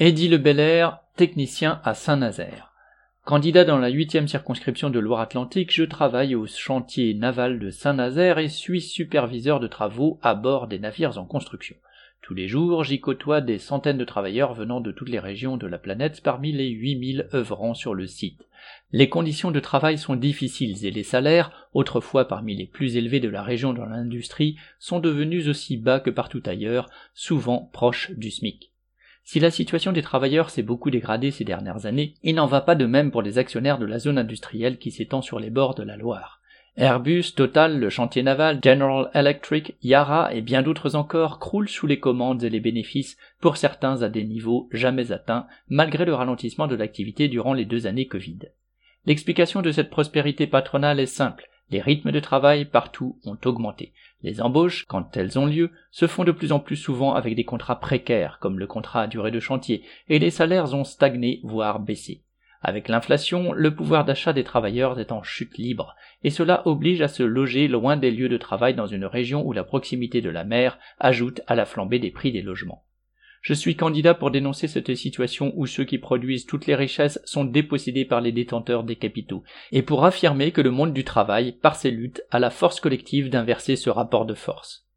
Eddie Le Belair, technicien à Saint-Nazaire. Candidat dans la huitième circonscription de Loire-Atlantique, je travaille au chantier naval de Saint-Nazaire et suis superviseur de travaux à bord des navires en construction. Tous les jours, j'y côtoie des centaines de travailleurs venant de toutes les régions de la planète parmi les 8000 œuvrant sur le site. Les conditions de travail sont difficiles et les salaires, autrefois parmi les plus élevés de la région dans l'industrie, sont devenus aussi bas que partout ailleurs, souvent proches du SMIC. Si la situation des travailleurs s'est beaucoup dégradée ces dernières années, il n'en va pas de même pour les actionnaires de la zone industrielle qui s'étend sur les bords de la Loire. Airbus, Total, le chantier naval, General Electric, Yara et bien d'autres encore croulent sous les commandes et les bénéfices, pour certains à des niveaux jamais atteints, malgré le ralentissement de l'activité durant les deux années Covid. L'explication de cette prospérité patronale est simple. Les rythmes de travail partout ont augmenté. Les embauches, quand elles ont lieu, se font de plus en plus souvent avec des contrats précaires, comme le contrat à durée de chantier, et les salaires ont stagné, voire baissé. Avec l'inflation, le pouvoir d'achat des travailleurs est en chute libre, et cela oblige à se loger loin des lieux de travail dans une région où la proximité de la mer ajoute à la flambée des prix des logements. Je suis candidat pour dénoncer cette situation où ceux qui produisent toutes les richesses sont dépossédés par les détenteurs des capitaux, et pour affirmer que le monde du travail, par ses luttes, a la force collective d'inverser ce rapport de force.